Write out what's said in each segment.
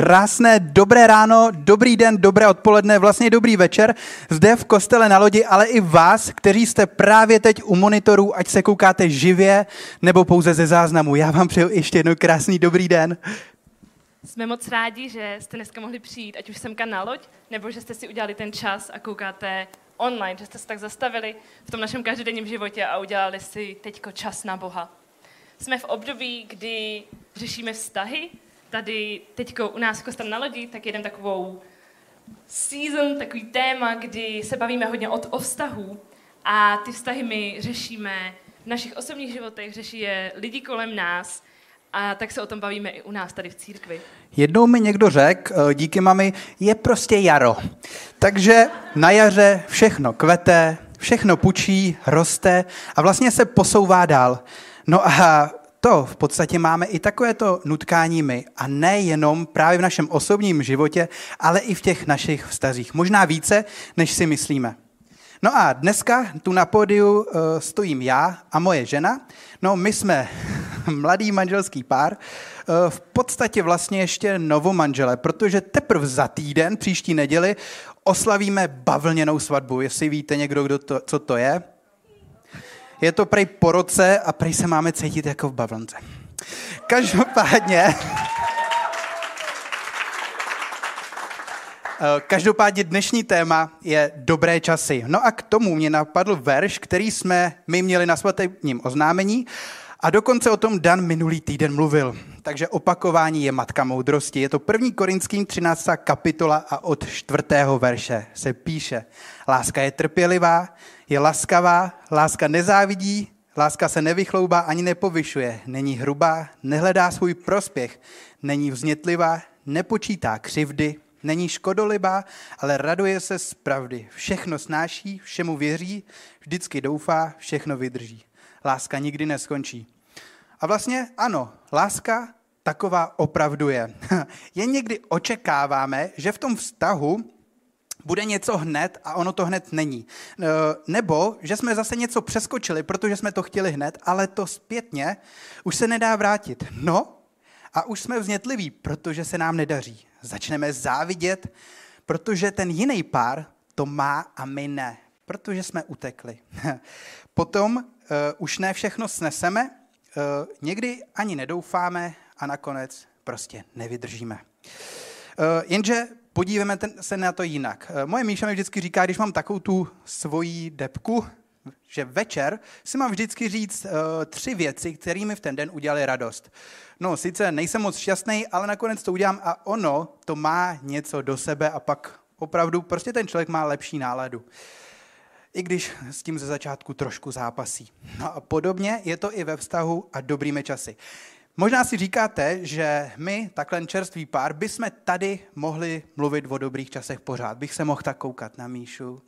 krásné dobré ráno, dobrý den, dobré odpoledne, vlastně dobrý večer zde v kostele na lodi, ale i vás, kteří jste právě teď u monitorů, ať se koukáte živě nebo pouze ze záznamu. Já vám přeju ještě jednou krásný dobrý den. Jsme moc rádi, že jste dneska mohli přijít, ať už semka na loď, nebo že jste si udělali ten čas a koukáte online, že jste se tak zastavili v tom našem každodenním životě a udělali si teďko čas na Boha. Jsme v období, kdy řešíme vztahy, tady teďko u nás v na lodi, tak jeden takovou season, takový téma, kdy se bavíme hodně o, o vztahu a ty vztahy my řešíme v našich osobních životech, řeší je lidi kolem nás a tak se o tom bavíme i u nás tady v církvi. Jednou mi někdo řekl, eh, díky mami, je prostě jaro. Takže na jaře všechno kvete, všechno pučí, roste a vlastně se posouvá dál. No a to v podstatě máme i takovéto nutkání my. A nejenom právě v našem osobním životě, ale i v těch našich vztazích. Možná více, než si myslíme. No a dneska tu na pódiu uh, stojím já a moje žena. No my jsme mladý manželský pár, uh, v podstatě vlastně ještě novomanžele, protože teprve za týden, příští neděli, oslavíme bavlněnou svatbu. Jestli víte někdo, kdo to, co to je, je to prej po roce a prej se máme cítit jako v bavlnce. Každopádně... Eh, každopádně dnešní téma je dobré časy. No a k tomu mě napadl verš, který jsme my měli na svatém oznámení a dokonce o tom Dan minulý týden mluvil. Takže opakování je matka moudrosti. Je to první korinským 13. kapitola a od čtvrtého verše se píše. Láska je trpělivá, je laskavá, láska nezávidí, láska se nevychloubá ani nepovyšuje, není hrubá, nehledá svůj prospěch, není vznětlivá, nepočítá křivdy, není škodolibá, ale raduje se z pravdy. Všechno snáší, všemu věří, vždycky doufá, všechno vydrží. Láska nikdy neskončí. A vlastně ano, láska taková opravdu je. Jen někdy očekáváme, že v tom vztahu bude něco hned a ono to hned není. E, nebo, že jsme zase něco přeskočili, protože jsme to chtěli hned, ale to zpětně už se nedá vrátit. No, a už jsme vznětliví, protože se nám nedaří. Začneme závidět, protože ten jiný pár to má a my ne, protože jsme utekli. Potom uh, už ne všechno sneseme, uh, někdy ani nedoufáme a nakonec prostě nevydržíme. Uh, jenže podívejme ten, se na to jinak. Eh, moje Míša mi vždycky říká, když mám takovou tu svoji depku, že večer si mám vždycky říct uh, tři věci, které mi v ten den udělali radost. No, sice nejsem moc šťastný, ale nakonec to udělám a ono to má něco do sebe a pak opravdu prostě ten člověk má lepší náladu. I když s tím ze začátku trošku zápasí. No a podobně je to i ve vztahu a dobrými časy. Možná si říkáte, že my, takhle čerstvý pár, bychom tady mohli mluvit o dobrých časech pořád. Bych se mohl tak koukat na Míšu,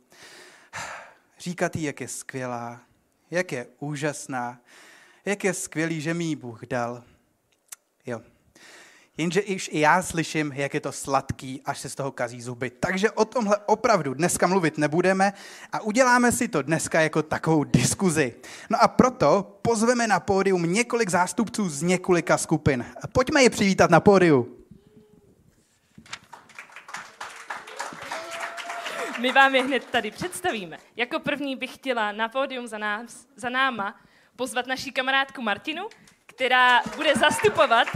říkat jí, jak je skvělá, jak je úžasná, jak je skvělý, že mi Bůh dal. Jo, Jenže už i já slyším, jak je to sladký, až se z toho kazí zuby. Takže o tomhle opravdu dneska mluvit nebudeme a uděláme si to dneska jako takovou diskuzi. No a proto pozveme na pódium několik zástupců z několika skupin. Pojďme je přivítat na pódiu. My vám je hned tady představíme. Jako první bych chtěla na pódium za, nás, za náma pozvat naší kamarádku Martinu, která bude zastupovat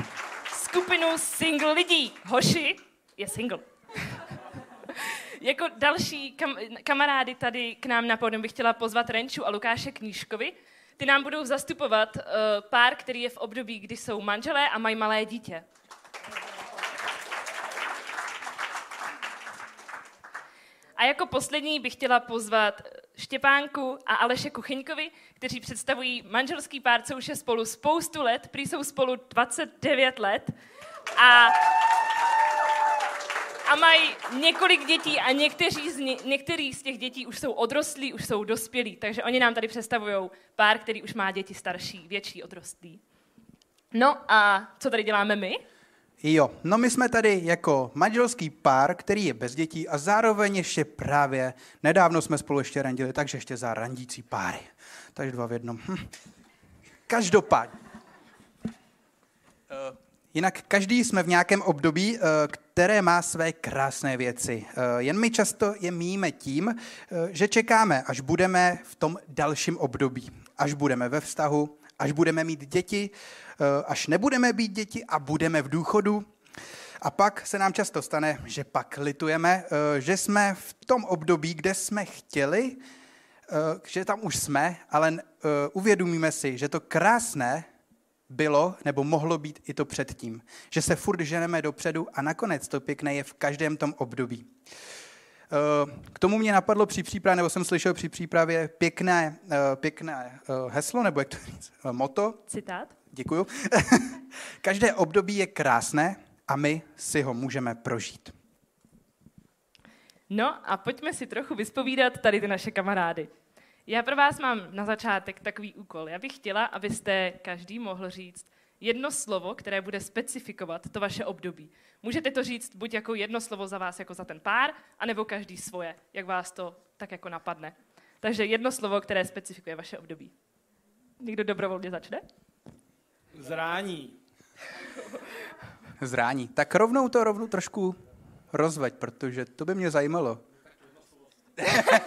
skupinu single lidí. Hoši je single. jako další kam, kamarády tady k nám na pódium bych chtěla pozvat Renču a Lukáše Knížkovi. Ty nám budou zastupovat uh, pár, který je v období, kdy jsou manželé a mají malé dítě. A jako poslední bych chtěla pozvat Štěpánku a Aleše Kuchyňkovi, kteří představují manželský pár, co už je spolu spoustu let, prý jsou spolu 29 let a, a mají několik dětí a někteří z, ně, některý z těch dětí už jsou odrostlí, už jsou dospělí, takže oni nám tady představují pár, který už má děti starší, větší, odrostlí. No a co tady děláme my? Jo, no my jsme tady jako manželský pár, který je bez dětí a zároveň ještě právě, nedávno jsme spolu ještě randili, takže ještě za randící páry. Takže dva v jednom. Hm. Každopádně. Uh, Jinak každý jsme v nějakém období, které má své krásné věci. Jen my často je míme tím, že čekáme, až budeme v tom dalším období. Až budeme ve vztahu, až budeme mít děti, až nebudeme být děti a budeme v důchodu, a pak se nám často stane, že pak litujeme, eh, že jsme v tom období, kde jsme chtěli, eh, že tam už jsme, ale eh, uvědomíme si, že to krásné bylo nebo mohlo být i to předtím. Že se furt ženeme dopředu a nakonec to pěkné je v každém tom období. K tomu mě napadlo při přípravě, nebo jsem slyšel při přípravě pěkné, pěkné heslo, nebo jak to říct, moto. Citát. Děkuju. Každé období je krásné, a my si ho můžeme prožít. No a pojďme si trochu vyspovídat tady ty naše kamarády. Já pro vás mám na začátek takový úkol. Já bych chtěla, abyste každý mohl říct jedno slovo, které bude specifikovat to vaše období. Můžete to říct buď jako jedno slovo za vás, jako za ten pár, anebo každý svoje, jak vás to tak jako napadne. Takže jedno slovo, které specifikuje vaše období. Někdo dobrovolně začne? Zrání zrání. Tak rovnou to rovnou trošku rozveď, protože to by mě zajímalo.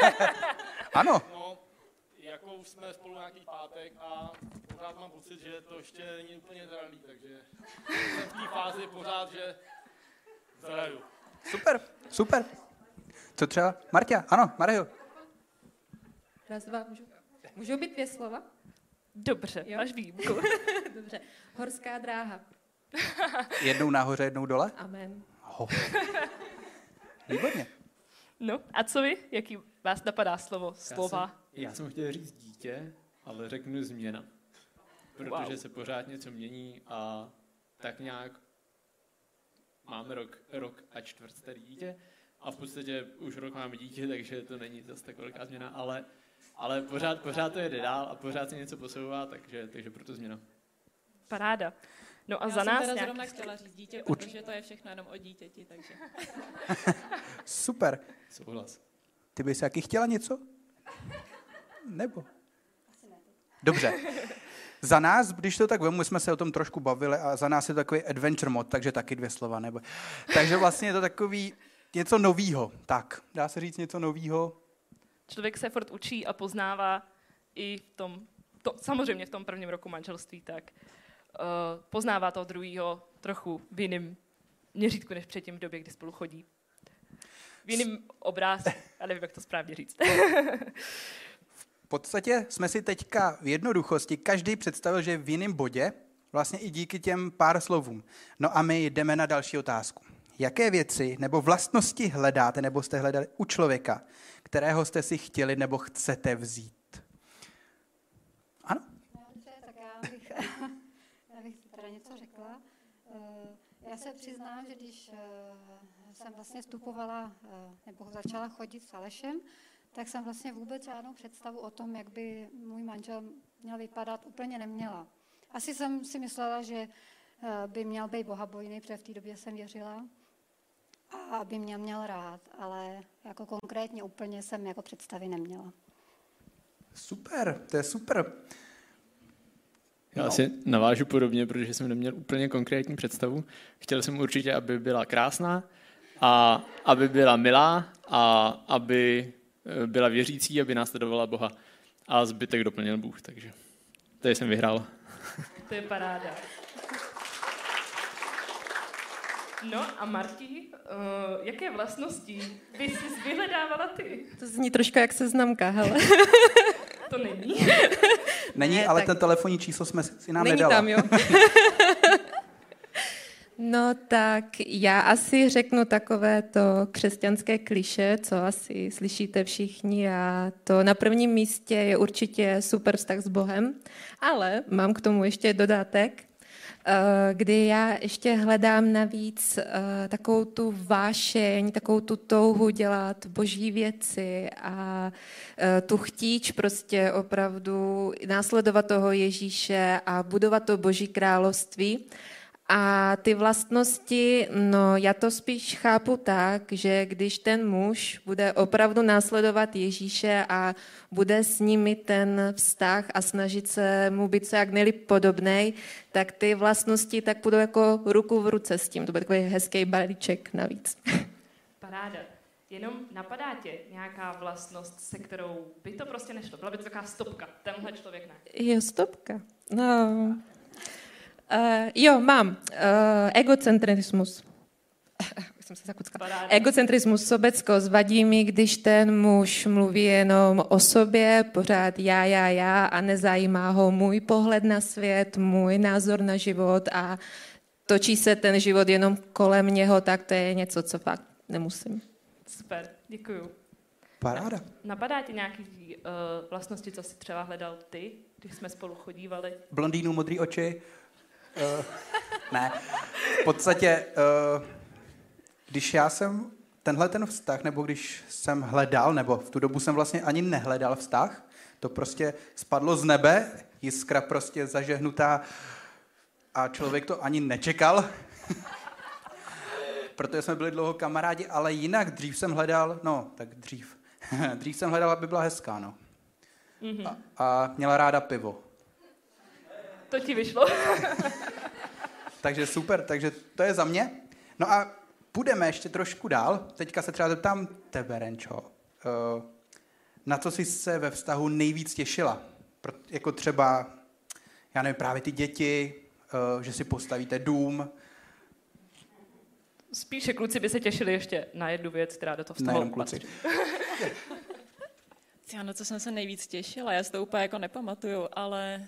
ano. No, jako už jsme spolu nějaký pátek a pořád mám pocit, že to ještě není úplně zralý, takže jsem v té fázi pořád, že Super, super. Co třeba? Martia, ano, Mario. Raz, dva, můžu, můžou být dvě slova? Dobře, jo? máš výjimku. Dobře. Horská dráha. jednou nahoře, jednou dole? Amen. Ho. Výborně. No, a co vy? Jaký vás napadá slovo, slova? Já jsem, já jsem chtěl říct dítě, ale řeknu změna. Protože wow. se pořád něco mění a tak nějak máme rok, rok a čtvrt starý dítě a v podstatě už rok máme dítě, takže to není zase tak velká změna, ale, ale pořád, pořád to jede dál a pořád se něco posouvá, takže, takže proto změna. Paráda. No a Já za nás jsem nějak... zrovna chtěla říct dítě, protože to je všechno jenom o dítěti, takže... Super. Souhlas. Ty bys jaký chtěla něco? Nebo? Dobře. Za nás, když to tak vemu, my jsme se o tom trošku bavili a za nás je to takový adventure mod, takže taky dvě slova. Nebo... Takže vlastně je to takový něco novýho. Tak, dá se říct něco novýho? Člověk se furt učí a poznává i v tom, to, samozřejmě v tom prvním roku manželství, tak uh, poznává toho druhého trochu v jiném měřítku, než předtím v době, kdy spolu chodí. V jiném obráz, ale nevím, jak to správně říct. podstatě jsme si teďka v jednoduchosti každý představil, že je v jiném bodě, vlastně i díky těm pár slovům. No a my jdeme na další otázku. Jaké věci nebo vlastnosti hledáte nebo jste hledali u člověka, kterého jste si chtěli nebo chcete vzít? Ano? Tak já bych abych teda něco řekla. Eh, já se přiznám, že když eh, jsem vlastně vstupovala eh, nebo začala chodit s Alešem, tak jsem vlastně vůbec žádnou představu o tom, jak by můj manžel měl vypadat, úplně neměla. Asi jsem si myslela, že by měl být bohabojný, protože v té době jsem věřila, a aby mě měl rád, ale jako konkrétně úplně jsem jako představy neměla. Super, to je super. Já no. asi navážu podobně, protože jsem neměl úplně konkrétní představu. Chtěl jsem určitě, aby byla krásná, a aby byla milá a aby eh, byla věřící, aby následovala Boha. A zbytek doplnil Bůh, takže tady jsem vyhrál. To je paráda. No a Marti, uh, jaké vlastnosti by jsi vyhledávala ty? To zní trošku jak seznamka, hele. to není. Není, ne, ale tak... ten telefonní číslo jsme si nám není nedala. tam, jo. No tak já asi řeknu takové to křesťanské kliše, co asi slyšíte všichni a to na prvním místě je určitě super vztah s Bohem, ale mám k tomu ještě dodatek, Eh, kdy já ještě hledám navíc eh, takovou tu vášeň, takovou tu touhu dělat boží věci a eh, tu chtíč prostě opravdu následovat toho Ježíše a budovat to boží království. A ty vlastnosti, no já to spíš chápu tak, že když ten muž bude opravdu následovat Ježíše a bude s ním mít ten vztah a snažit se mu být co jak nejlíp podobnej, tak ty vlastnosti tak budou jako ruku v ruce s tím. To bude takový hezký balíček navíc. Paráda. Jenom napadá tě nějaká vlastnost, se kterou by to prostě nešlo? Byla by to taková stopka. Tenhle člověk ne. Jo, stopka. No, Uh, jo, mám. Uh, egocentrismus. jsem se zakuckala. Egocentrismus, sobeckost, vadí mi, když ten muž mluví jenom o sobě, pořád já, já, já a nezajímá ho můj pohled na svět, můj názor na život a točí se ten život jenom kolem něho, tak to je něco, co fakt nemusím. Super, děkuju. Paráda. Napadá ti nějaký uh, vlastnosti, co jsi třeba hledal ty, když jsme spolu chodívali? Blondýnu, modrý oči, Uh, ne. V podstatě, uh, když já jsem tenhle ten vztah, nebo když jsem hledal, nebo v tu dobu jsem vlastně ani nehledal vztah, to prostě spadlo z nebe, jiskra prostě zažehnutá a člověk to ani nečekal, protože jsme byli dlouho kamarádi, ale jinak dřív jsem hledal, no, tak dřív, dřív jsem hledal, aby byla hezká, no. Mm-hmm. A, a měla ráda pivo. To ti vyšlo. takže super, takže to je za mě. No a půjdeme ještě trošku dál. Teďka se třeba zeptám tebe, Renčo. Eh, na co jsi se ve vztahu nejvíc těšila? Jako třeba, já nevím, právě ty děti, eh, že si postavíte dům. Spíše kluci by se těšili ještě na jednu věc, která do toho vztahu Nejenom kluci. Já na co jsem se nejvíc těšila, já si to úplně jako nepamatuju, ale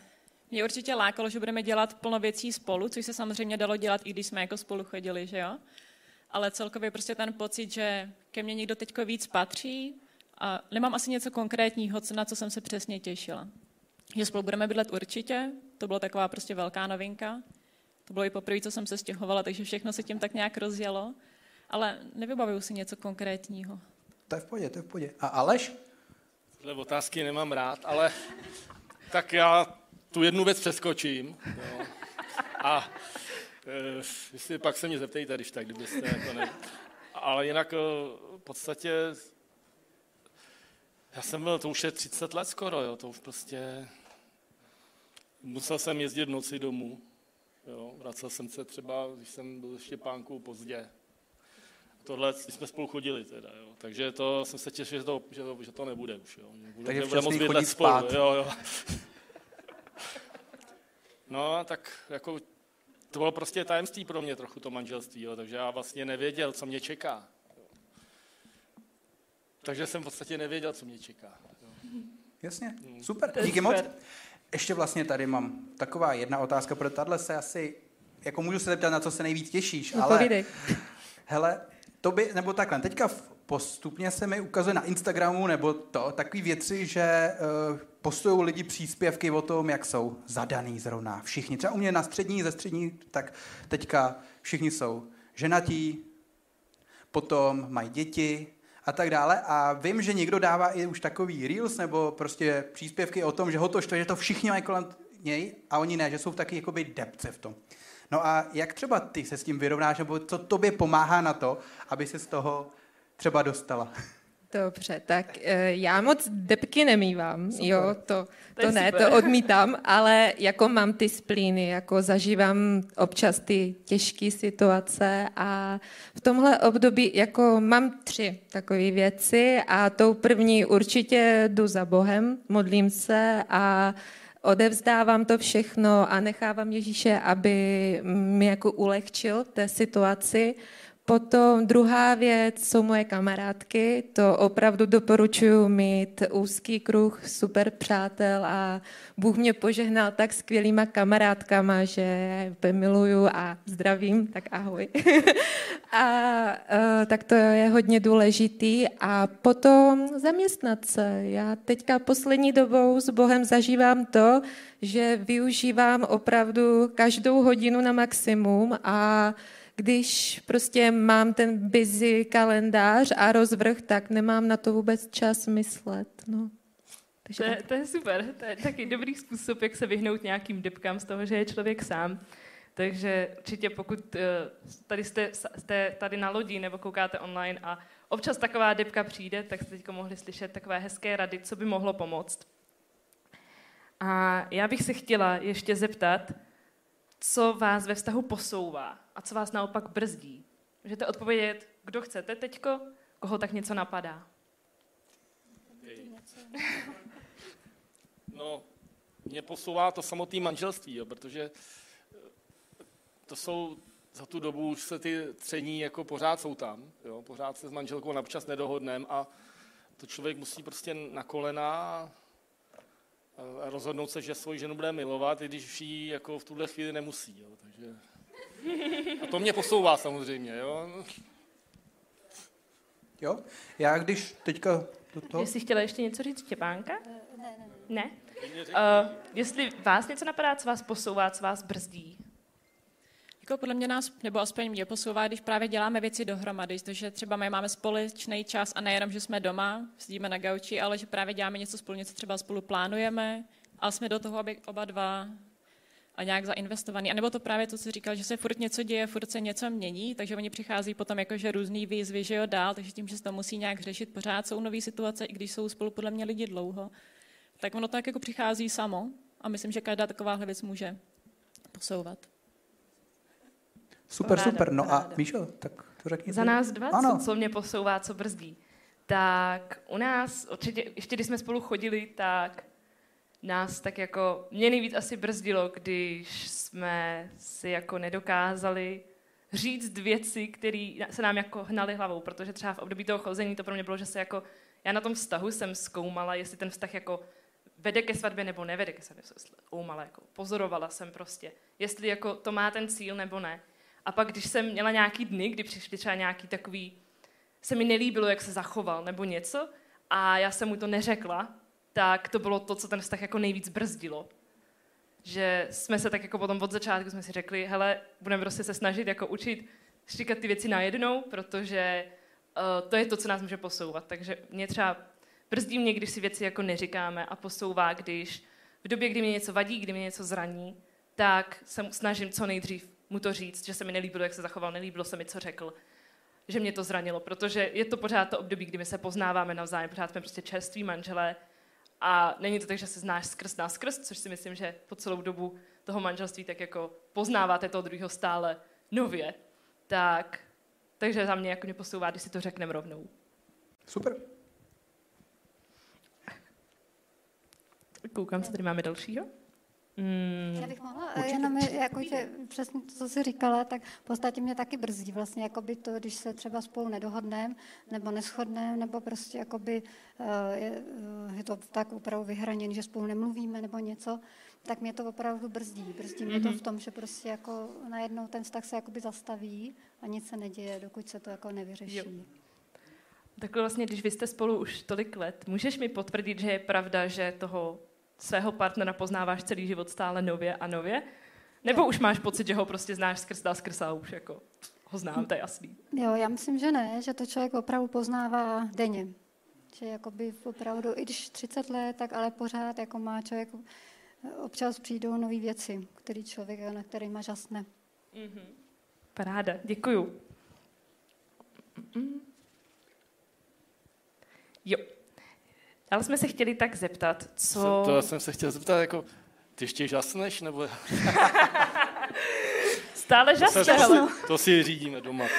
mě určitě lákalo, že budeme dělat plno věcí spolu, což se samozřejmě dalo dělat, i když jsme jako spolu chodili, že jo? Ale celkově prostě ten pocit, že ke mně někdo teďko víc patří a nemám asi něco konkrétního, na co jsem se přesně těšila. Že spolu budeme bydlet určitě, to byla taková prostě velká novinka. To bylo i poprvé, co jsem se stěhovala, takže všechno se tím tak nějak rozjelo. Ale nevybavuju si něco konkrétního. To je v podě, to je v podě. A Aleš? Tyhle otázky nemám rád, ale tak já tu jednu věc přeskočím. Jo. A e, jestli pak se mě zeptejte, když tak, kdybyste jako ne... Ale jinak e, v podstatě já jsem byl, to už je 30 let skoro, jo, to už prostě musel jsem jezdit v noci domů. Jo, vracel jsem se třeba, když jsem byl ještě pánku pozdě. Tohle, když jsme spolu chodili teda, jo. Takže to jsem se těšil, že to, že to, že to nebude už, jo. Bude, Takže včas chodit spát. Spolu, jo, jo. No, tak jako to bylo prostě tajemství pro mě trochu to manželství, jo, takže já vlastně nevěděl, co mě čeká. Takže jsem v podstatě nevěděl, co mě čeká. Jo. Jasně, hmm. super, díky moc. Ještě vlastně tady mám taková jedna otázka, protože tahle se asi, jako můžu se zeptat, na co se nejvíc těšíš, no, ale... Povídej. Hele, to by, nebo takhle, teďka postupně se mi ukazuje na Instagramu nebo to, takové věci, že uh, postují lidi příspěvky o tom, jak jsou zadaný zrovna všichni. Třeba u mě na střední, ze střední, tak teďka všichni jsou ženatí, potom mají děti a tak dále. A vím, že někdo dává i už takový reels nebo prostě příspěvky o tom, že ho to štve, že to všichni mají kolem něj a oni ne, že jsou taky jakoby depce v tom. No a jak třeba ty se s tím vyrovnáš, nebo co tobě pomáhá na to, aby se z toho třeba dostala? Dobře, tak eh, já moc depky nemývám, super. jo, to, to, to ne, super. to odmítám, ale jako mám ty splíny, jako zažívám občas ty těžké situace a v tomhle období jako mám tři takové věci a tou první určitě jdu za Bohem, modlím se a odevzdávám to všechno a nechávám Ježíše, aby mi jako ulehčil té situaci. Potom druhá věc jsou moje kamarádky. To opravdu doporučuji mít úzký kruh super přátel a Bůh mě požehnal tak skvělýma kamarádkama, že je miluju a zdravím, tak ahoj. a uh, tak to je hodně důležitý. A potom zaměstnat se. Já teďka poslední dobou s Bohem zažívám to, že využívám opravdu každou hodinu na maximum a když prostě mám ten busy kalendář a rozvrh, tak nemám na to vůbec čas myslet. No. Takže to, je, to je super, to je taky dobrý způsob, jak se vyhnout nějakým depkám z toho, že je člověk sám. Takže určitě pokud eh, tady jste, jste tady na lodi nebo koukáte online a občas taková depka přijde, tak jste teď mohli slyšet takové hezké rady, co by mohlo pomoct. A já bych se chtěla ještě zeptat, co vás ve vztahu posouvá a co vás naopak brzdí. Můžete odpovědět, kdo chcete teďko, koho tak něco napadá. No, mě posouvá to samotné manželství, jo, protože eh, to jsou za tu dobu už se ty tření jako pořád jsou tam, jo, pořád se s manželkou napčas nedohodnem a to člověk musí prostě na kolena a rozhodnout se, že svoji ženu bude milovat, i když ji jako v tuhle chvíli nemusí. Jo, takže... A to mě posouvá samozřejmě. Jo. Jo? Já když teďka do toho... Jestli chtěla ještě něco říct Štěpánka? Ne, ne, ne. Ne? Uh, jestli vás něco napadá, co vás posouvá, co vás brzdí? Jako podle mě nás, nebo aspoň mě posouvá, když právě děláme věci dohromady, že třeba my máme společný čas a nejenom, že jsme doma, sedíme na gauči, ale že právě děláme něco spolu, něco třeba spolu plánujeme, a jsme do toho, aby oba dva a nějak zainvestovaný. A nebo to právě to, co říkal, že se furt něco děje, furt se něco mění, takže oni přichází potom jakože různý výzvy, že jo, dál, takže tím, že se to musí nějak řešit, pořád jsou nové situace, i když jsou spolu podle mě lidi dlouho, tak ono tak jako přichází samo a myslím, že každá takováhle věc může posouvat. Super, ráda, super. No ráda. a Míšo, tak to řekni. Za nás dva, ano. co, co mě posouvá, co brzdí. Tak u nás, určitě, ještě když jsme spolu chodili, tak nás tak jako, mě nejvíc asi brzdilo, když jsme si jako nedokázali říct věci, které se nám jako hnaly hlavou, protože třeba v období toho chození to pro mě bylo, že se jako, já na tom vztahu jsem zkoumala, jestli ten vztah jako vede ke svatbě nebo nevede ke svatbě, zkoumala, jako pozorovala jsem prostě, jestli jako to má ten cíl nebo ne. A pak, když jsem měla nějaký dny, kdy přišli třeba nějaký takový, se mi nelíbilo, jak se zachoval nebo něco, a já jsem mu to neřekla, tak to bylo to, co ten vztah jako nejvíc brzdilo. Že jsme se tak jako potom od začátku jsme si řekli, hele, budeme prostě se snažit jako učit říkat ty věci najednou, protože uh, to je to, co nás může posouvat. Takže mě třeba brzdí mě, když si věci jako neříkáme a posouvá, když v době, kdy mě něco vadí, kdy mě něco zraní, tak se snažím co nejdřív mu to říct, že se mi nelíbilo, jak se zachoval, nelíbilo se mi, co řekl, že mě to zranilo, protože je to pořád to období, kdy my se poznáváme navzájem, pořád jsme prostě čerství manželé a není to tak, že se znáš skrz nás skrz, což si myslím, že po celou dobu toho manželství tak jako poznáváte toho druhého stále nově. Tak, takže za mě jako mě posouvá, když si to řekneme rovnou. Super. Koukám, co tady máme dalšího. Hmm, Já bych mohla určitě. jenom, jako, že přesně to, co jsi říkala, tak v podstatě mě taky brzdí vlastně, jakoby to, když se třeba spolu nedohodneme, nebo neschodneme, nebo prostě jakoby, eh, je, eh, je to tak opravdu vyhraněné, že spolu nemluvíme nebo něco, tak mě to opravdu brzdí. Brzdí mě to mhm. v tom, že prostě jako najednou ten vztah se jakoby zastaví a nic se neděje, dokud se to jako nevyřeší. Jo. Takhle vlastně, když vy jste spolu už tolik let, můžeš mi potvrdit, že je pravda, že toho svého partnera poznáváš celý život stále nově a nově? Nebo už máš pocit, že ho prostě znáš skrz a skrz a už jako ho znám, to je jasný. Jo, já myslím, že ne, že to člověk opravdu poznává denně. Že jakoby opravdu, i když 30 let, tak ale pořád jako má člověk, občas přijdou nové věci, který člověk, na který má žasne. Mm-hmm. Paráda, děkuju. Mm-mm. Jo, ale jsme se chtěli tak zeptat, co... To jsem se chtěl zeptat, jako, ty ještě žasneš, nebo... Stále žasne, to, to si řídíme doma.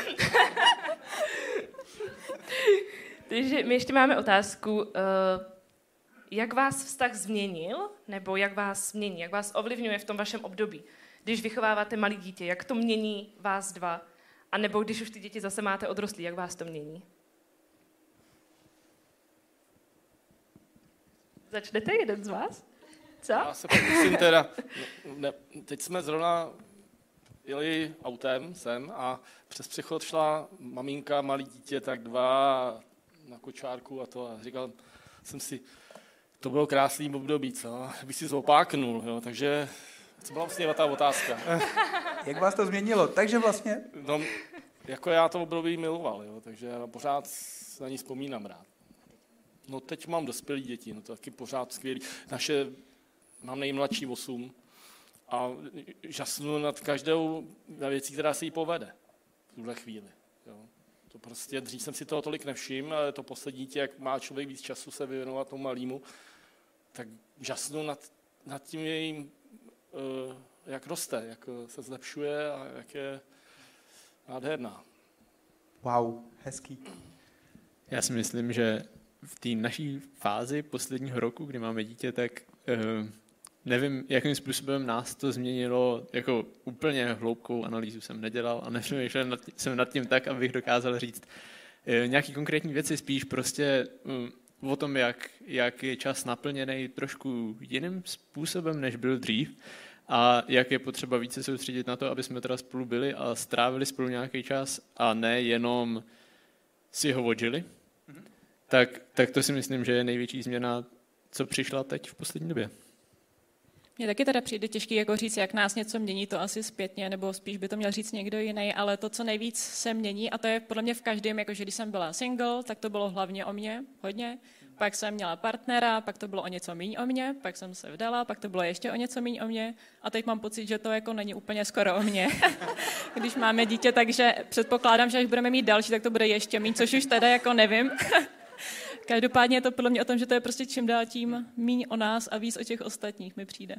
Takže my ještě máme otázku, eh, jak vás vztah změnil, nebo jak vás mění, jak vás ovlivňuje v tom vašem období, když vychováváte malý dítě, jak to mění vás dva, a nebo když už ty děti zase máte odrostlí, jak vás to mění? Začnete jeden z vás? Co? Já se pokusím teda. Ne, teď jsme zrovna jeli autem sem a přes přechod šla maminka, malý dítě, tak dva na kočárku a to a říkal jsem si, to bylo krásný období, co? Bych si zopáknul, jo? takže co byla vlastně ta otázka? Jak vás to změnilo? Takže vlastně... No, jako já to období miloval, jo? takže já pořád na ní vzpomínám rád. No teď mám dospělé děti, no to taky pořád skvělý. Naše, mám nejmladší 8 a žasnu nad každou věcí, která se jí povede v tuhle chvíli. Jo. To prostě, dřív jsem si toho tolik nevšiml, ale to poslední tě, jak má člověk víc času se věnovat tomu malýmu, tak žasnu nad, nad tím jejím, uh, jak roste, jak se zlepšuje a jak je nádherná. Wow, hezký. Já si myslím, že v té naší fázi posledního roku, kdy máme dítě, tak uh, nevím, jakým způsobem nás to změnilo, jako úplně hloubkou analýzu jsem nedělal a nepřemýšlel jsem nad tím tak, abych dokázal říct uh, nějaký konkrétní věci, spíš prostě um, o tom, jak, jak je čas naplněný trošku jiným způsobem, než byl dřív a jak je potřeba více soustředit na to, aby jsme teda spolu byli a strávili spolu nějaký čas a ne jenom si ho mm-hmm. Tak, tak to si myslím, že je největší změna, co přišla teď v poslední době. Mně taky teda přijde těžký jako říct, jak nás něco mění, to asi zpětně, nebo spíš by to měl říct někdo jiný, ale to, co nejvíc se mění, a to je podle mě v každém, jakože když jsem byla single, tak to bylo hlavně o mě, hodně pak jsem měla partnera, pak to bylo o něco méně o mě, pak jsem se vdala, pak to bylo ještě o něco méně o mě a teď mám pocit, že to jako není úplně skoro o mě, když máme dítě, takže předpokládám, že až budeme mít další, tak to bude ještě méně, což už teda jako nevím. Každopádně je to podle mě o tom, že to je prostě čím dál tím míň o nás a víc o těch ostatních mi přijde.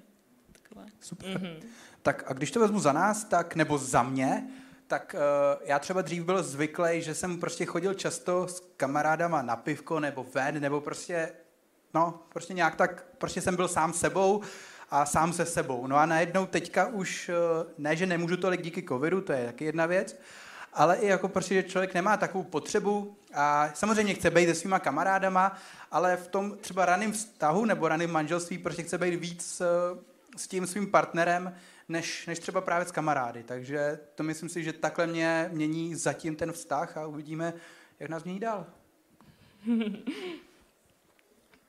Takové. Super. Mm-hmm. Tak a když to vezmu za nás, tak nebo za mě, tak uh, já třeba dřív byl zvyklý, že jsem prostě chodil často s kamarádama na pivko nebo ven, nebo prostě, no, prostě nějak tak, prostě jsem byl sám sebou a sám se sebou. No a najednou teďka už, uh, ne, že nemůžu tolik díky covidu, to je taky jedna věc, ale i jako prostě, že člověk nemá takovou potřebu a samozřejmě chce být se svýma kamarádama, ale v tom třeba raném vztahu nebo raném manželství prostě chce být víc uh, s tím svým partnerem, než, než třeba právě s kamarády. Takže to myslím si, že takhle mě mění zatím ten vztah a uvidíme, jak nás mění dál.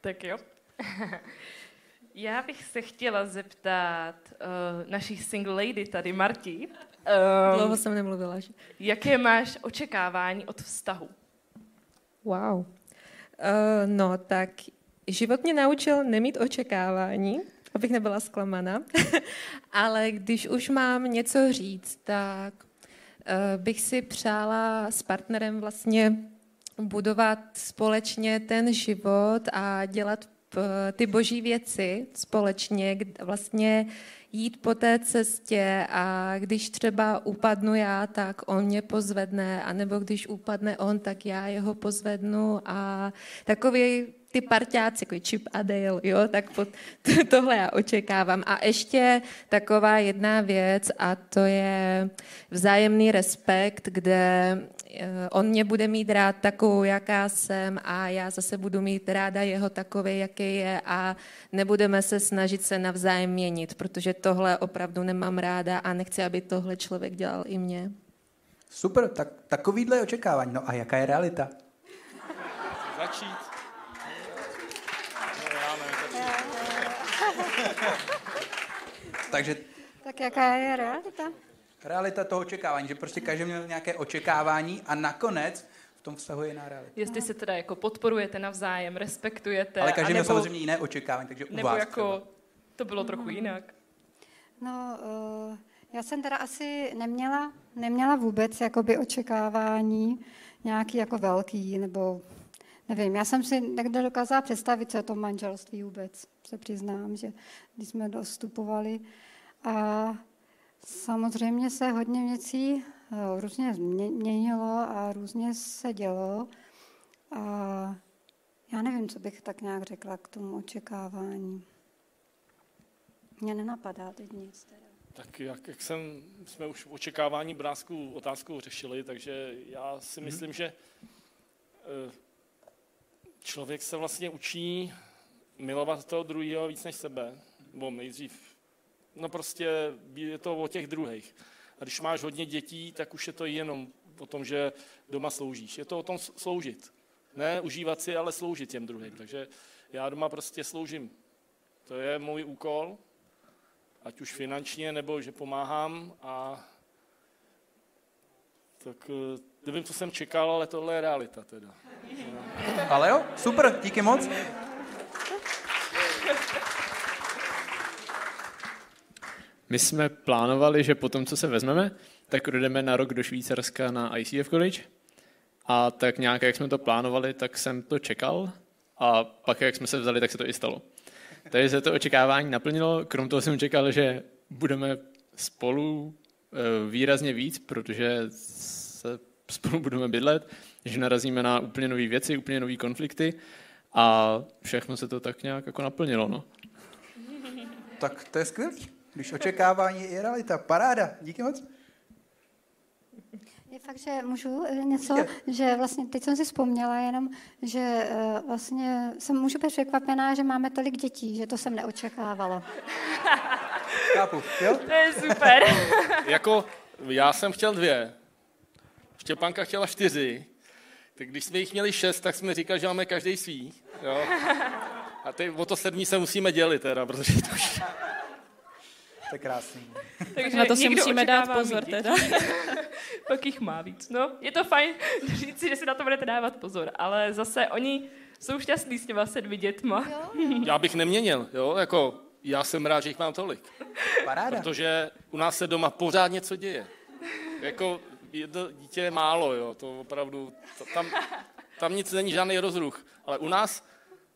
tak jo. Já bych se chtěla zeptat uh, naší single lady tady, Marti. Um, Dlouho jsem nemluvila. Že? Jaké máš očekávání od vztahu? Wow. Uh, no, tak život mě naučil nemít očekávání, abych nebyla zklamaná. Ale když už mám něco říct, tak uh, bych si přála s partnerem vlastně budovat společně ten život a dělat ty boží věci společně, vlastně jít po té cestě a když třeba upadnu já, tak on mě pozvedne, anebo když upadne on, tak já jeho pozvednu. A takový ty parťáci, jako Chip a Dale, jo, tak pod, to, tohle já očekávám. A ještě taková jedna věc a to je vzájemný respekt, kde eh, on mě bude mít rád takovou, jaká jsem a já zase budu mít ráda jeho takový, jaký je a nebudeme se snažit se navzájem měnit, protože tohle opravdu nemám ráda a nechci, aby tohle člověk dělal i mě. Super, tak takovýhle očekávání. No a jaká je realita? Takže... Tak jaká je realita? Realita toho očekávání, že prostě každý měl nějaké očekávání a nakonec v tom vztahu je jiná realita. Jestli se teda jako podporujete navzájem, respektujete. Ale každý měl samozřejmě jiné očekávání, takže u nebo vás jako třeba. to bylo trochu jinak. No, uh, já jsem teda asi neměla, neměla vůbec jakoby očekávání nějaký jako velký, nebo nevím, já jsem si někde dokázala představit, co je to manželství vůbec, se přiznám, že když jsme dostupovali. A samozřejmě se hodně věcí eh, různě měnilo a různě se dělo. A já nevím, co bych tak nějak řekla k tomu očekávání. Mně nenapadá teď nic. Teda. Tak jak, jak jsem, jsme už v očekávání brázku otázku řešili, takže já si mhm. myslím, že eh, člověk se vlastně učí milovat toho druhého víc než sebe, nebo nejdřív. No prostě je to o těch druhých. A když máš hodně dětí, tak už je to jenom o tom, že doma sloužíš. Je to o tom sloužit. Ne užívat si, ale sloužit těm druhým. Takže já doma prostě sloužím. To je můj úkol, ať už finančně, nebo že pomáhám a tak eh, nevím, co jsem čekal, ale tohle je realita teda. Ale jo, super, díky moc. My jsme plánovali, že potom, co se vezmeme, tak jdeme na rok do Švýcarska na ICF College. A tak nějak, jak jsme to plánovali, tak jsem to čekal. A pak, jak jsme se vzali, tak se to i stalo. Takže se to očekávání naplnilo. Krom toho jsem čekal, že budeme spolu eh, výrazně víc, protože se spolu budeme bydlet, že narazíme na úplně nové věci, úplně nové konflikty a všechno se to tak nějak jako naplnilo. No. Tak to je skvělý. Když očekávání je realita. Paráda. Díky moc. Je fakt, že můžu eh, něco, že vlastně teď jsem si vzpomněla jenom, že eh, vlastně jsem můžu být překvapená, že máme tolik dětí, že to jsem neočekávala. Chápu, jo? To je super. jako já jsem chtěl dvě, Štěpánka chtěla čtyři, tak když jsme jich měli šest, tak jsme říkali, že máme každý svý. Jo? A teď o to sedmí se musíme dělit teda, protože to už... To je krásný. Takže Na to si musíme dát pozor mít teda. děti, Pak jich má víc. No, je to fajn říct si, že si na to budete dávat pozor, ale zase oni jsou šťastní s těma sedmi dětma. Já bych neměnil, jo, jako já jsem rád, že jich mám tolik. Paráda. Protože u nás se doma pořád něco děje. Jako jedno dítě je málo, jo, to opravdu, to, tam, tam nic není žádný rozruch, ale u nás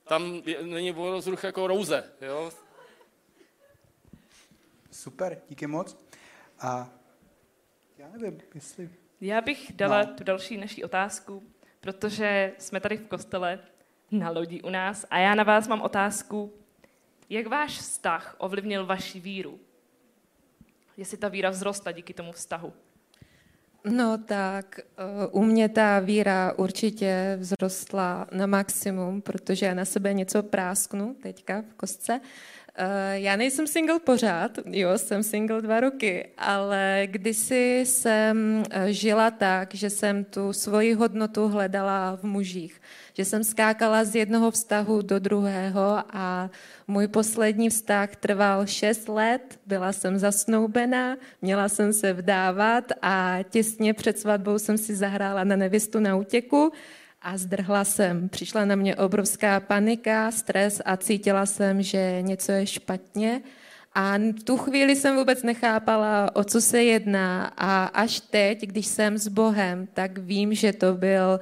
tam je, není rozruch jako rouze, jo. Super, díky moc. A já nevím, jestli... Já bych dala No. tu další naší otázku, protože jsme tady v kostele na lodi u nás a já na vás mám otázku, jak váš vztah ovlivnil vaši víru? Jestli ta víra vzrostla díky tomu vztahu? No tak eh, u mě ta víra určitě vzrostla na maximum, protože já na sebe něco prásknu teďka v kostce. Eh, Já nejsem single pořád, jo, jsem single dva roky, ale kdysi jsem eh, žila tak, že jsem tu svoji hodnotu hledala v mužích. Že jsem skákala z jednoho vztahu do druhého a můj poslední vztah trval šest let, byla jsem zasnoubená, měla jsem se vdávat a těsně před svatbou jsem si zahrála na nevěstu na útěku a zdrhla jsem. Přišla na mě obrovská panika, stres a cítila jsem, že něco je špatně. A v tu chvíli jsem vůbec nechápala, o co se jedná. A až teď, když jsem s Bohem, tak vím, že to byl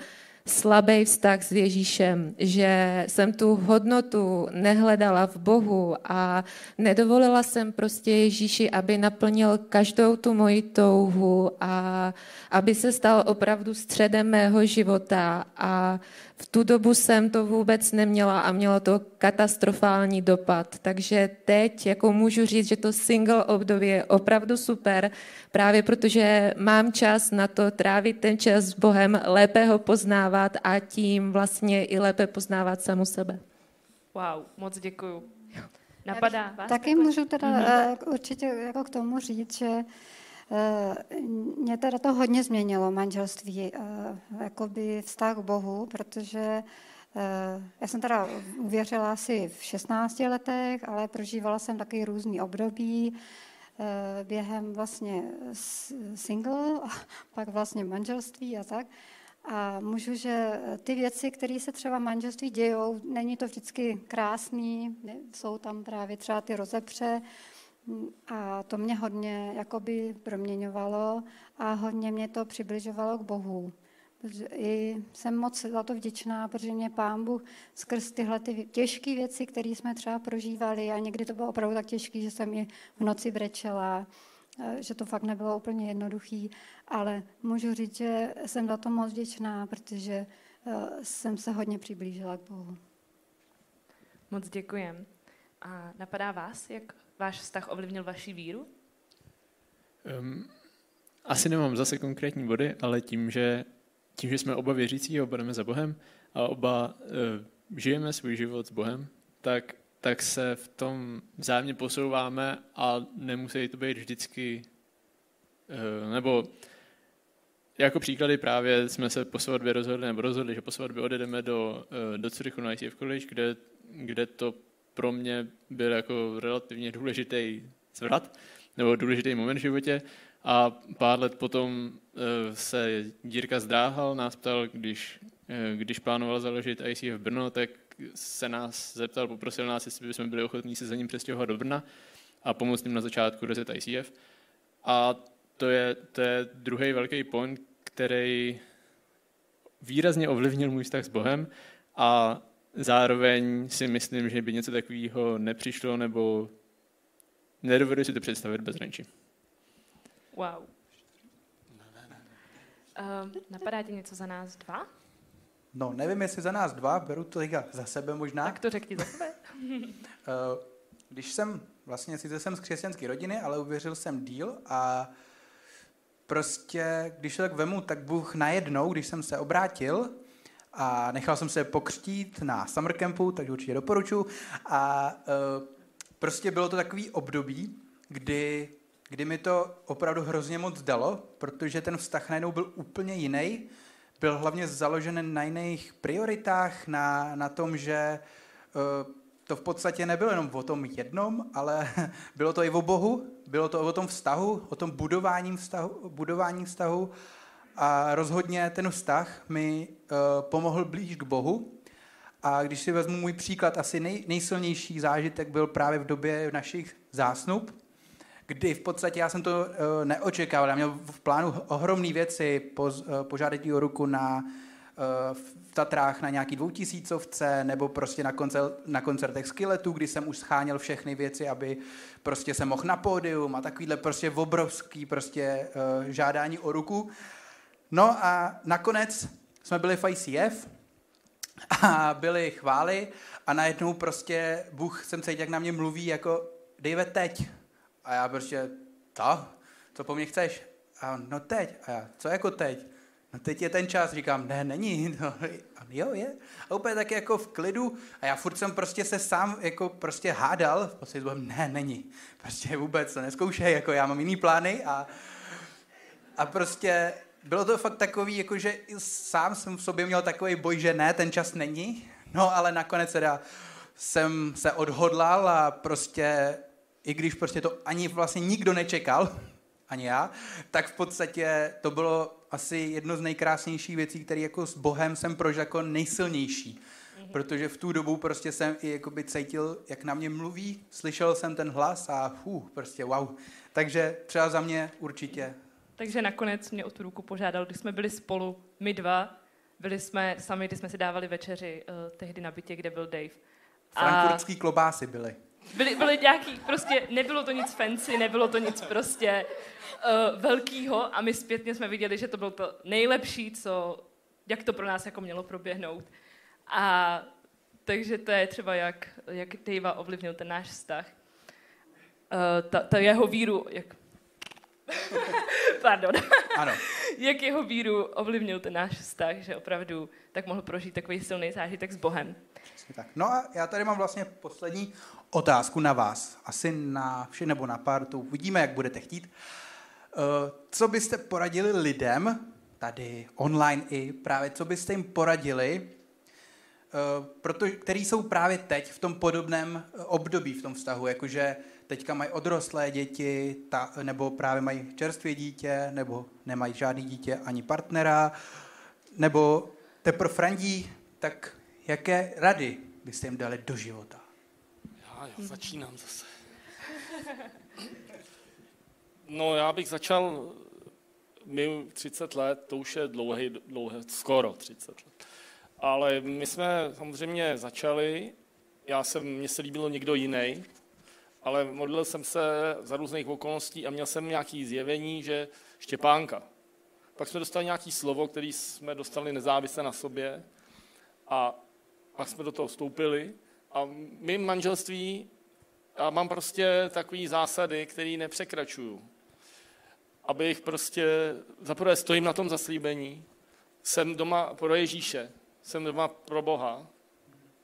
slabý vztah s Ježíšem, že jsem tu hodnotu nehledala v Bohu a nedovolila jsem prostě Ježíši, aby naplnil každou tu moji touhu a aby se stal opravdu středem mého života a v tu dobu jsem to vůbec neměla a mělo to katastrofální dopad. Takže teď jako můžu říct, že to single období je opravdu super, právě protože mám čas na to trávit ten čas s Bohem, lépe ho poznávat a tím vlastně i lépe poznávat samu sebe. Wow, moc děkuju. Napadá vás? Taky můžu teda mm-hmm. určitě jako k tomu říct, že mě teda to hodně změnilo manželství, eh, jakoby vztah k Bohu, protože eh, já jsem teda uvěřila asi v 16 letech, ale prožívala jsem taky různý období eh, během vlastně single a pak vlastně manželství a tak. A můžu, že ty věci, které se třeba manželství dějou, není to vždycky krásný, jsou tam právě třeba ty rozepře a to mě hodně jakoby proměňovalo a hodně mě to přibližovalo k Bohu. I jsem moc za to vděčná, protože mě Pán Bůh skrz tyhle ty těžké věci, které jsme třeba prožívali a někdy to bylo opravdu tak těžké, že jsem i v noci brečela, eh, že to fakt nebylo úplně jednoduchý, ale můžu říct, že jsem za to moc vděčná, protože eh, jsem se hodně přiblížila k Bohu. Moc děkujem. A napadá vás, jak váš vztah ovlivnil vaši víru? Um, asi nemám zase konkrétní body, ale tím, že, tím, že jsme oba věřící a oba za Bohem a oba uh, žijeme svůj život s Bohem, tak, tak se v tom vzájemně posouváme a nemusí to být vždycky, uh, nebo jako příklady právě jsme se po svatbě rozhodli, nebo rozhodli, že po svatbě odjedeme do, uh, do Curychu na ICF College, kde, kde to pro mě byl jako relativně důležitý zvrat, nebo důležitý moment v životě. A pár let potom eh, se Dírka zdráhal, nás ptal, když, eh, když plánoval založit ICF v Brno, tak se nás zeptal, poprosil nás, jestli bychom byli ochotní se za ním přestěhovat do Brna. a pomoct jim na začátku rozjet ICF. A to je, to je druhý velký point, který výrazně ovlivnil můj vztah s Bohem a zároveň si myslím, že by něco takového nepřišlo nebo nedovedu si to představit bez Renči. Wow. Uh, napadá ti něco za nás dva? No, nevím, jestli za nás dva, beru to teďka za sebe možná. Tak to řekni za sebe. Eh, když jsem, vlastně sice jsem z křesťanské rodiny, ale uvěřil jsem díl a prostě, když to tak vemu, tak Bůh najednou, když jsem se obrátil a nechal jsem se pokřtít na summer campu, takže určitě doporučuji. A uh, prostě bylo to takový období, kdy, kdy mi to opravdu hrozně moc dalo, protože ten vztah najednou byl úplně jiný. Byl hlavně založen na jiných prioritách, na, na tom, že uh, to v podstatě nebylo jenom o tom jednom, ale bylo to i o Bohu, bylo to o tom vztahu, o tom budování vztahu, budování vztahu a rozhodně ten vztah mi uh, pomohl blíž k Bohu. A když si vezmu můj příklad, asi nej, nejsilnější zážitek byl právě v době našich zásnub, kdy v podstatě já jsem to uh, neočekával. Já měl v plánu ohromné věci, poz, uh, požádat o ruku na v Tatrách na nějaký dvoutisícovce nebo prostě na, koncert, na koncertech Skilletu, kdy jsem už scháněl všechny věci, aby prostě se mohl na pódium a takovýhle prostě obrovský prostě uh, žádání o ruku. No a nakonec jsme byli v ICF a byly chvály a najednou prostě Bůh jsem cítil, jak na mě mluví jako dejve teď. A já prostě, to? Co po mně chceš? A no teď. A já, co jako teď? No teď je ten čas, říkám, ne, není, no, a jo, je. A úplně tak jako v klidu a já furt jsem prostě se sám jako prostě hádal, prostě jsem, ne, není, prostě vůbec to neskoušej, jako já mám jiný plány a, a prostě bylo to fakt takový, jako že sám jsem v sobě měl takový boj, že ne, ten čas není, no ale nakonec teda jsem se odhodlal a prostě, i když prostě to ani vlastně nikdo nečekal, ani já, tak v podstatě to bylo asi jedno z nejkrásnějších věcí, které jako s Bohem jsem prožil jako nejsilnější. Mm-hmm. Protože v tu dobu prostě jsem i jakoby cítil, jak na mě mluví, slyšel jsem ten hlas a fů, prostě wow. Takže třeba za mě určitě. Takže nakonec mě o tu ruku požádal, když jsme byli spolu, my dva, byli jsme sami, když jsme si dávali večeři uh, tehdy na bytě, kde byl Dave. Frankfurtský a... klobásy byly. Byly, byly nějaký, prostě nebylo to nic fancy, nebylo to nic prostě uh, velkýho a my zpětně jsme viděli, že to bylo to nejlepší, co, jak to pro nás jako mělo proběhnout. A takže to je třeba, jak, jak Dave ovlivnil ten náš vztah. Uh, ta, ta jeho víru, jak... Pardon. Ano. jak jeho víru ovlivnil ten náš vztah, že opravdu tak mohl prožít takový silný zážitek s Bohem. tak. No a já tady mám vlastně poslední otázku na vás. Asi na vše nebo na pár, to uvidíme, jak budete chtít. Eh, co byste poradili lidem, tady online i právě, co byste jim poradili, eh, protože, který jsou právě teď v tom podobném eh, období v tom vztahu, jakože teďka mají odrostlé děti, ta, nebo právě mají čerstvé dítě, nebo nemají žádný dítě ani partnera, nebo teprve frandí, tak jaké rady byste jim dali do života? Já, já začínám zase. No já bych začal, my 30 let, to už je dlouhý, dlouhé, skoro 30 let. Ale my jsme samozřejmě začali, já jsem, mně se líbilo někdo jiný, ale modlil jsem se za různých okolností a měl jsem nějaký zjevení, že Štěpánka. Pak jsme dostali nějaký slovo, který jsme dostali nezávisle na sobě a pak jsme do toho vstoupili. A my manželství, já mám prostě takové zásady, které nepřekračuju. Abych prostě, zaprvé stojím na tom zaslíbení, jsem doma pro Ježíše, jsem doma pro Boha,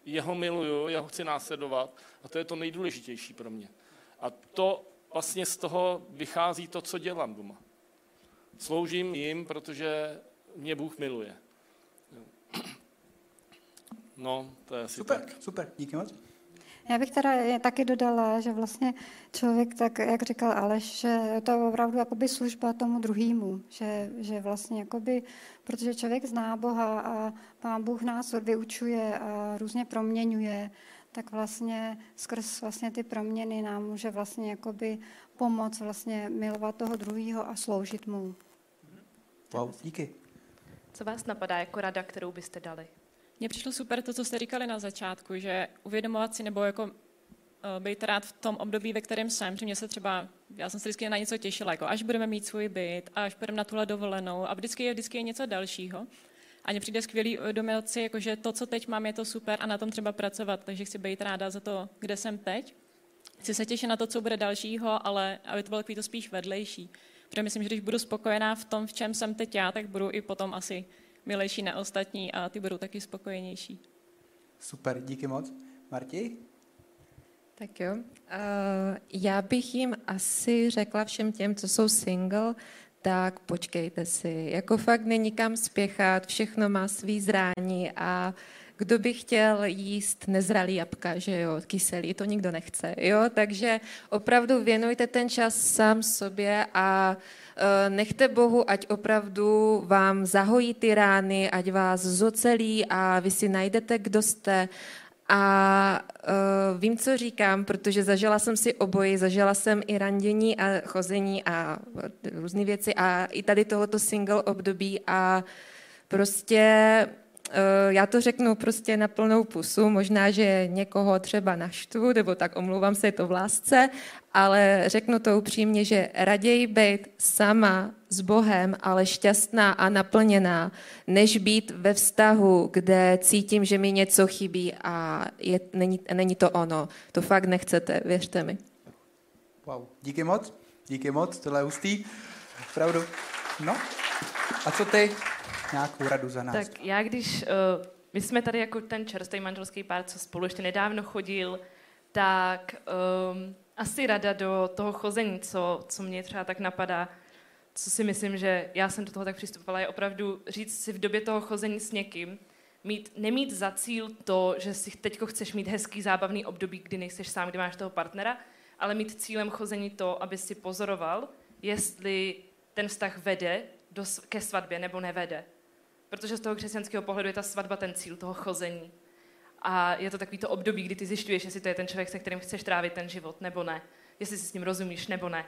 jeho miluju, jeho chci následovat a to je to nejdůležitější pro mě. A to vlastně z toho vychází to, co dělám doma. Sloužím jim, protože mě Bůh miluje. No, to je asi super, tak. Super, díky moc. Já bych teda taky dodala, že vlastně člověk, tak jak říkal Aleš, že to je opravdu jakoby služba tomu druhému, že, že vlastně jakoby, protože člověk zná Boha a Pán Bůh nás vyučuje a různě proměňuje, tak vlastně skrz vlastně ty proměny nám může vlastně jakoby pomoct vlastně milovat toho druhého a sloužit mu. Wow, díky. Co vás napadá jako rada, kterou byste dali? Mně přišlo super to, co jste říkali na začátku, že uvědomovat si nebo jako uh, být rád v tom období, ve kterém jsem, že mě se třeba, já jsem se vždycky na něco těšila, jako až budeme mít svůj byt, až budeme na tuhle dovolenou a vždycky je, vždycky je něco dalšího. A mně přijde skvělý uvědomit si, jako, že to, co teď mám, je to super a na tom třeba pracovat, takže chci být ráda za to, kde jsem teď. Chci se těšit na to, co bude dalšího, ale aby to bylo takový to spíš vedlejší. Protože myslím, že když budu spokojená v tom, v čem jsem teď já, tak budu i potom asi milejší na ostatní a ty budou taky spokojenější. Super, díky moc. Marti? Tak jo. Uh, já bych jim asi řekla všem těm, co jsou single, tak počkejte si. Jako fakt není kam spěchat, všechno má svý zrání a kdo by chtěl jíst nezralý jabka, že jo, kyselý, to nikdo nechce, jo, takže opravdu věnujte ten čas sám sobě a e, nechte Bohu, ať opravdu vám zahojí ty rány, ať vás zocelí a vy si najdete, kdo jste. A uh, vím, co říkám, protože zažila jsem si oboji, zažila jsem i randění a chození a různé věci a i tady tohoto single období a prostě já to řeknu prostě na plnou pusu, možná, že někoho třeba naštvu, nebo tak omluvám se, je to v lásce, ale řeknu to upřímně, že raději být sama s Bohem, ale šťastná a naplněná, než být ve vztahu, kde cítím, že mi něco chybí a je, není, není to ono. To fakt nechcete, věřte mi. Wow, díky moc, díky moc, tohle je hustý, pravdu. No, a co ty? Nějakou radu za nás. Tak já když, uh, my jsme tady jako ten čerstvý manželský pár, co spolu ještě nedávno chodil, tak um, asi rada do toho chození, co, co mě třeba tak napadá, co si myslím, že já jsem do toho tak přistupovala, je opravdu říct si v době toho chození s někým, mít, nemít za cíl to, že si teď chceš mít hezký zábavný období, kdy nejseš sám, kdy máš toho partnera, ale mít cílem chození to, aby si pozoroval, jestli ten vztah vede do, ke svatbě nebo nevede protože z toho křesťanského pohledu je ta svatba ten cíl toho chození. A je to takový to období, kdy ty zjišťuješ, jestli to je ten člověk, se kterým chceš trávit ten život, nebo ne. Jestli si s ním rozumíš, nebo ne.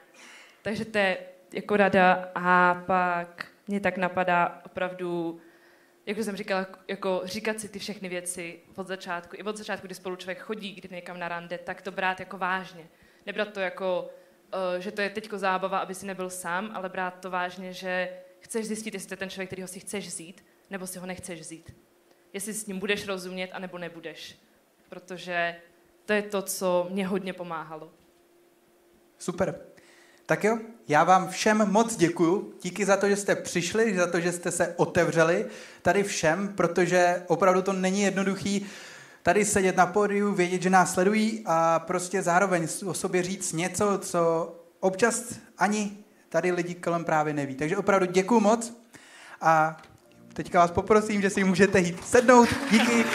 Takže to je jako rada. A pak mě tak napadá opravdu, jak jsem říkala, jako říkat si ty všechny věci od začátku. I od začátku, kdy spolu člověk chodí, kdy někam na rande, tak to brát jako vážně. Nebrat to jako, uh, že to je teďko zábava, aby si nebyl sám, ale brát to vážně, že chceš zjistit, jestli to je ten člověk, který ho si chceš vzít nebo si ho nechceš vzít. Jestli s ním budeš rozumět, anebo nebudeš. Protože to je to, co mě hodně pomáhalo. Super. Tak jo, já vám všem moc děkuju. Díky za to, že jste přišli, za to, že jste se otevřeli tady všem, protože opravdu to není jednoduchý tady sedět na pódiu, vědět, že nás sledují a prostě zároveň o sobě říct něco, co občas ani tady lidi kolem právě neví. Takže opravdu děkuju moc a Teďka vás poprosím, že si můžete jít sednout. Díky.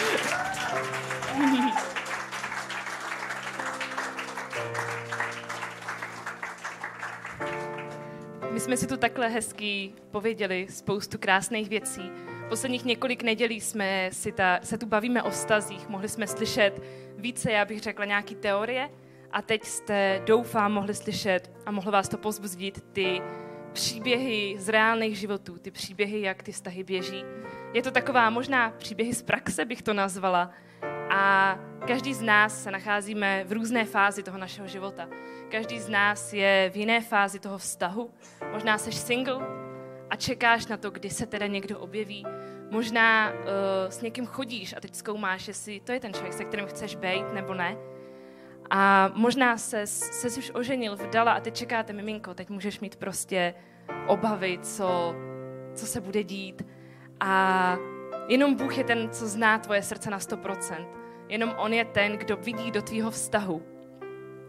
My jsme si tu takhle hezky pověděli spoustu krásných věcí. Posledních několik nedělí jsme si ta, se tu bavíme o vztazích. Mohli jsme slyšet více, já bych řekla, nějaký teorie. A teď jste, doufám, mohli slyšet a mohlo vás to pozbudit ty příběhy z reálných životů, ty příběhy, jak ty vztahy běží. Je to taková možná příběhy z praxe, bych to nazvala. A každý z nás se nacházíme v různé fázi toho našeho života. Každý z nás je v jiné fázi toho vztahu. Možná jsi single a čekáš na to, kdy se teda někdo objeví. Možná uh, s někým chodíš a teď zkoumáš, jestli to je ten člověk, se kterým chceš být nebo ne. A možná se, se už oženil, vdala a teď čekáte miminko, teď můžeš mít prostě obavy, co, co se bude dít. A jenom Bůh je ten, co zná tvoje srdce na 100%. Jenom On je ten, kdo vidí do tvýho vztahu.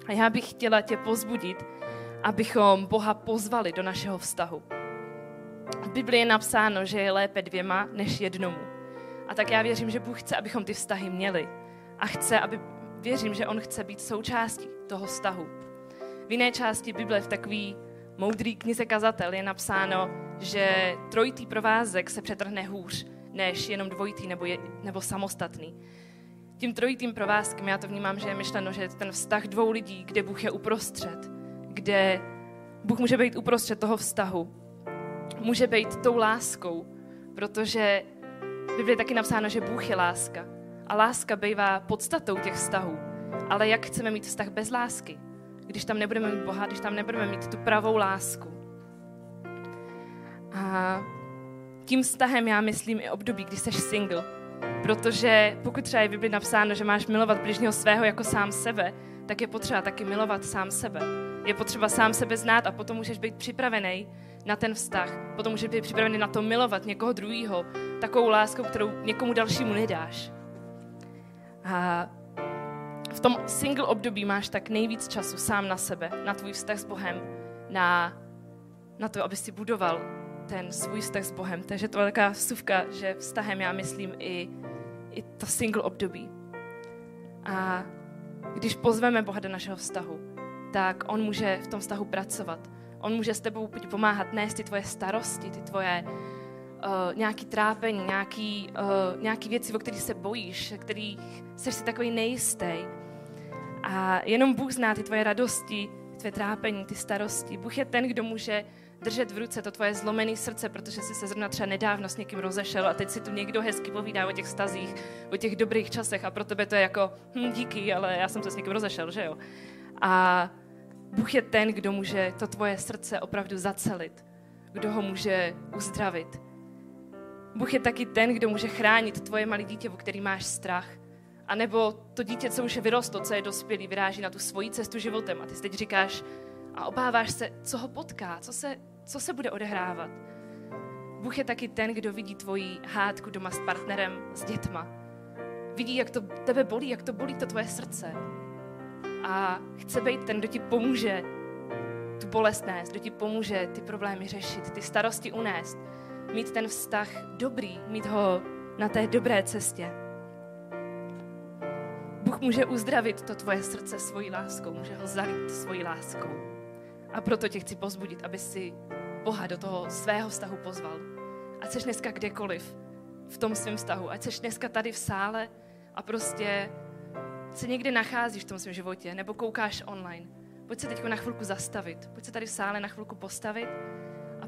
A já bych chtěla tě pozbudit, abychom Boha pozvali do našeho vztahu. V Biblii je napsáno, že je lépe dvěma než jednomu. A tak já věřím, že Bůh chce, abychom ty vztahy měli. A chce, aby věřím, že on chce být součástí toho vztahu. V jiné části Bible, v takový moudrý knize kazatel, je napsáno, že trojitý provázek se přetrhne hůř, než jenom dvojitý nebo, je, nebo samostatný. tím trojitým provázkem já to vnímám, že je myšleno, že ten vztah dvou lidí, kde Bůh je uprostřed, kde Bůh může být uprostřed toho vztahu. Může být tou láskou, protože v Biblii je taky napsáno, že Bůh je láska. A láska bývá podstatou těch vztahů. Ale jak chceme mít vztah bez lásky? Když tam nebudeme mít Boha, když tam nebudeme mít tu pravou lásku. A tím vztahem já myslím i období, kdy jsi single. Protože pokud třeba je v napsáno, že máš milovat bližního svého jako sám sebe, tak je potřeba taky milovat sám sebe. Je potřeba sám sebe znát a potom můžeš být připravený na ten vztah. Potom můžeš být připravený na to milovat někoho druhého takovou láskou, kterou někomu dalšímu nedáš. A v tom single období máš tak nejvíc času sám na sebe, na tvůj vztah s Bohem, na, na to, aby si budoval ten svůj vztah s Bohem. Takže to je taková vsuvka, že vztahem já myslím i, i to single období. A když pozveme Boha do našeho vztahu, tak on může v tom vztahu pracovat. On může s tebou pomáhat nést ty tvoje starosti, ty tvoje uh, nějaký trápení, nějaký, uh, nějaký věci, o kterých se bojíš, kterých jsi si takový nejistý. A jenom Bůh zná ty tvoje radosti, tvoje trápení, ty starosti. Bůh je ten, kdo může držet v ruce to tvoje zlomené srdce, protože jsi se zrovna třeba nedávno s někým rozešel a teď si tu někdo hezky povídá o těch stazích, o těch dobrých časech a pro tebe to je jako hm, díky, ale já jsem se s někým rozešel, že jo? A Bůh je ten, kdo může to tvoje srdce opravdu zacelit, kdo ho může uzdravit. Bůh je taky ten, kdo může chránit tvoje malé dítě, o který máš strach. A nebo to dítě, co už je vyrostlo, co je dospělý, vyráží na tu svoji cestu životem a ty si teď říkáš a obáváš se, co ho potká, co se, co se bude odehrávat. Bůh je taky ten, kdo vidí tvoji hádku doma s partnerem, s dětma. Vidí, jak to tebe bolí, jak to bolí to tvoje srdce. A chce být ten, kdo ti pomůže tu bolest nést, kdo ti pomůže ty problémy řešit, ty starosti unést, mít ten vztah dobrý, mít ho na té dobré cestě. Bůh může uzdravit to tvoje srdce svojí láskou, může ho zalít svojí láskou. A proto tě chci pozbudit, aby si Boha do toho svého vztahu pozval. Ať seš dneska kdekoliv v tom svém vztahu, ať seš dneska tady v sále a prostě se někde nacházíš v tom svém životě, nebo koukáš online. Pojď se teď na chvilku zastavit, pojď se tady v sále na chvilku postavit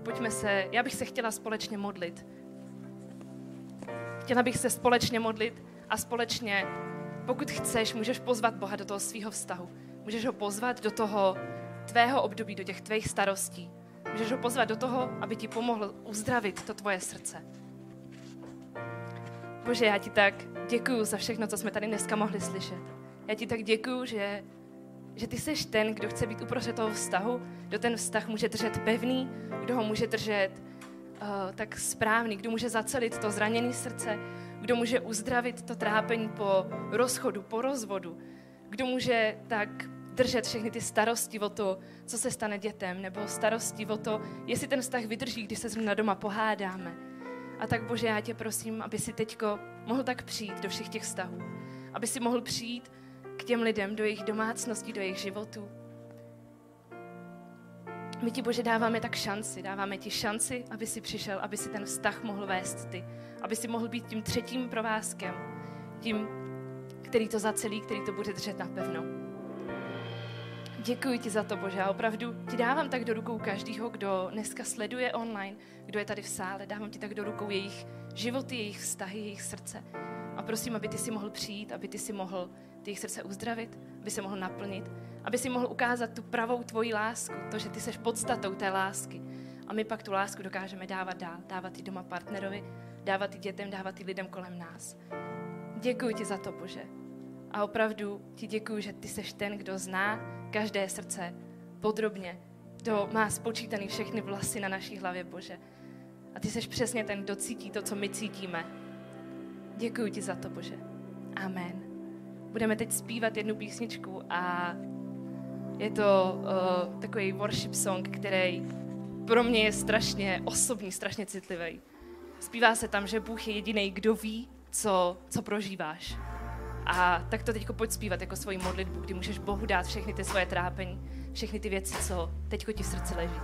pojďme se, já bych se chtěla společně modlit. Chtěla bych se společně modlit a společně, pokud chceš, můžeš pozvat Boha do toho svého vztahu. Můžeš ho pozvat do toho tvého období, do těch tvých starostí. Můžeš ho pozvat do toho, aby ti pomohl uzdravit to tvoje srdce. Bože, já ti tak děkuju za všechno, co jsme tady dneska mohli slyšet. Já ti tak děkuju, že, že ty jsi ten, kdo chce být uprostřed toho vztahu, kdo ten vztah může držet pevný, kdo ho může držet uh, tak správný, kdo může zacelit to zraněné srdce, kdo může uzdravit to trápení po rozchodu, po rozvodu, kdo může tak držet všechny ty starosti o to, co se stane dětem, nebo starosti o to, jestli ten vztah vydrží, když se zrovna doma pohádáme. A tak Bože, já tě prosím, aby si teďko mohl tak přijít do všech těch vztahů. Aby si mohl přijít k těm lidem, do jejich domácností, do jejich životů. My ti, Bože, dáváme tak šanci, dáváme ti šanci, aby si přišel, aby si ten vztah mohl vést ty, aby si mohl být tím třetím provázkem, tím, který to zacelí, který to bude držet napevno. Děkuji ti za to, Bože, a opravdu ti dávám tak do rukou každého, kdo dneska sleduje online, kdo je tady v sále, dávám ti tak do rukou jejich životy, jejich vztahy, jejich srdce. A prosím, aby ty si mohl přijít, aby ty si mohl ty jejich srdce uzdravit, aby se mohl naplnit, aby si mohl ukázat tu pravou tvoji lásku, to, že ty seš podstatou té lásky. A my pak tu lásku dokážeme dávat dál, dávat i doma partnerovi, dávat i dětem, dávat i lidem kolem nás. Děkuji ti za to, Bože. A opravdu ti děkuji, že ty seš ten, kdo zná každé srdce podrobně, kdo má spočítaný všechny vlasy na naší hlavě, Bože. A ty seš přesně ten, kdo cítí to, co my cítíme. Děkuji ti za to, Bože. Amen. Budeme teď zpívat jednu písničku a je to uh, takový worship song, který pro mě je strašně osobní, strašně citlivý. Zpívá se tam, že Bůh je jediný, kdo ví, co, co prožíváš. A tak to teď pojď zpívat jako svoji modlitbu, kdy můžeš Bohu dát všechny ty svoje trápení, všechny ty věci, co teď ti v srdci leží.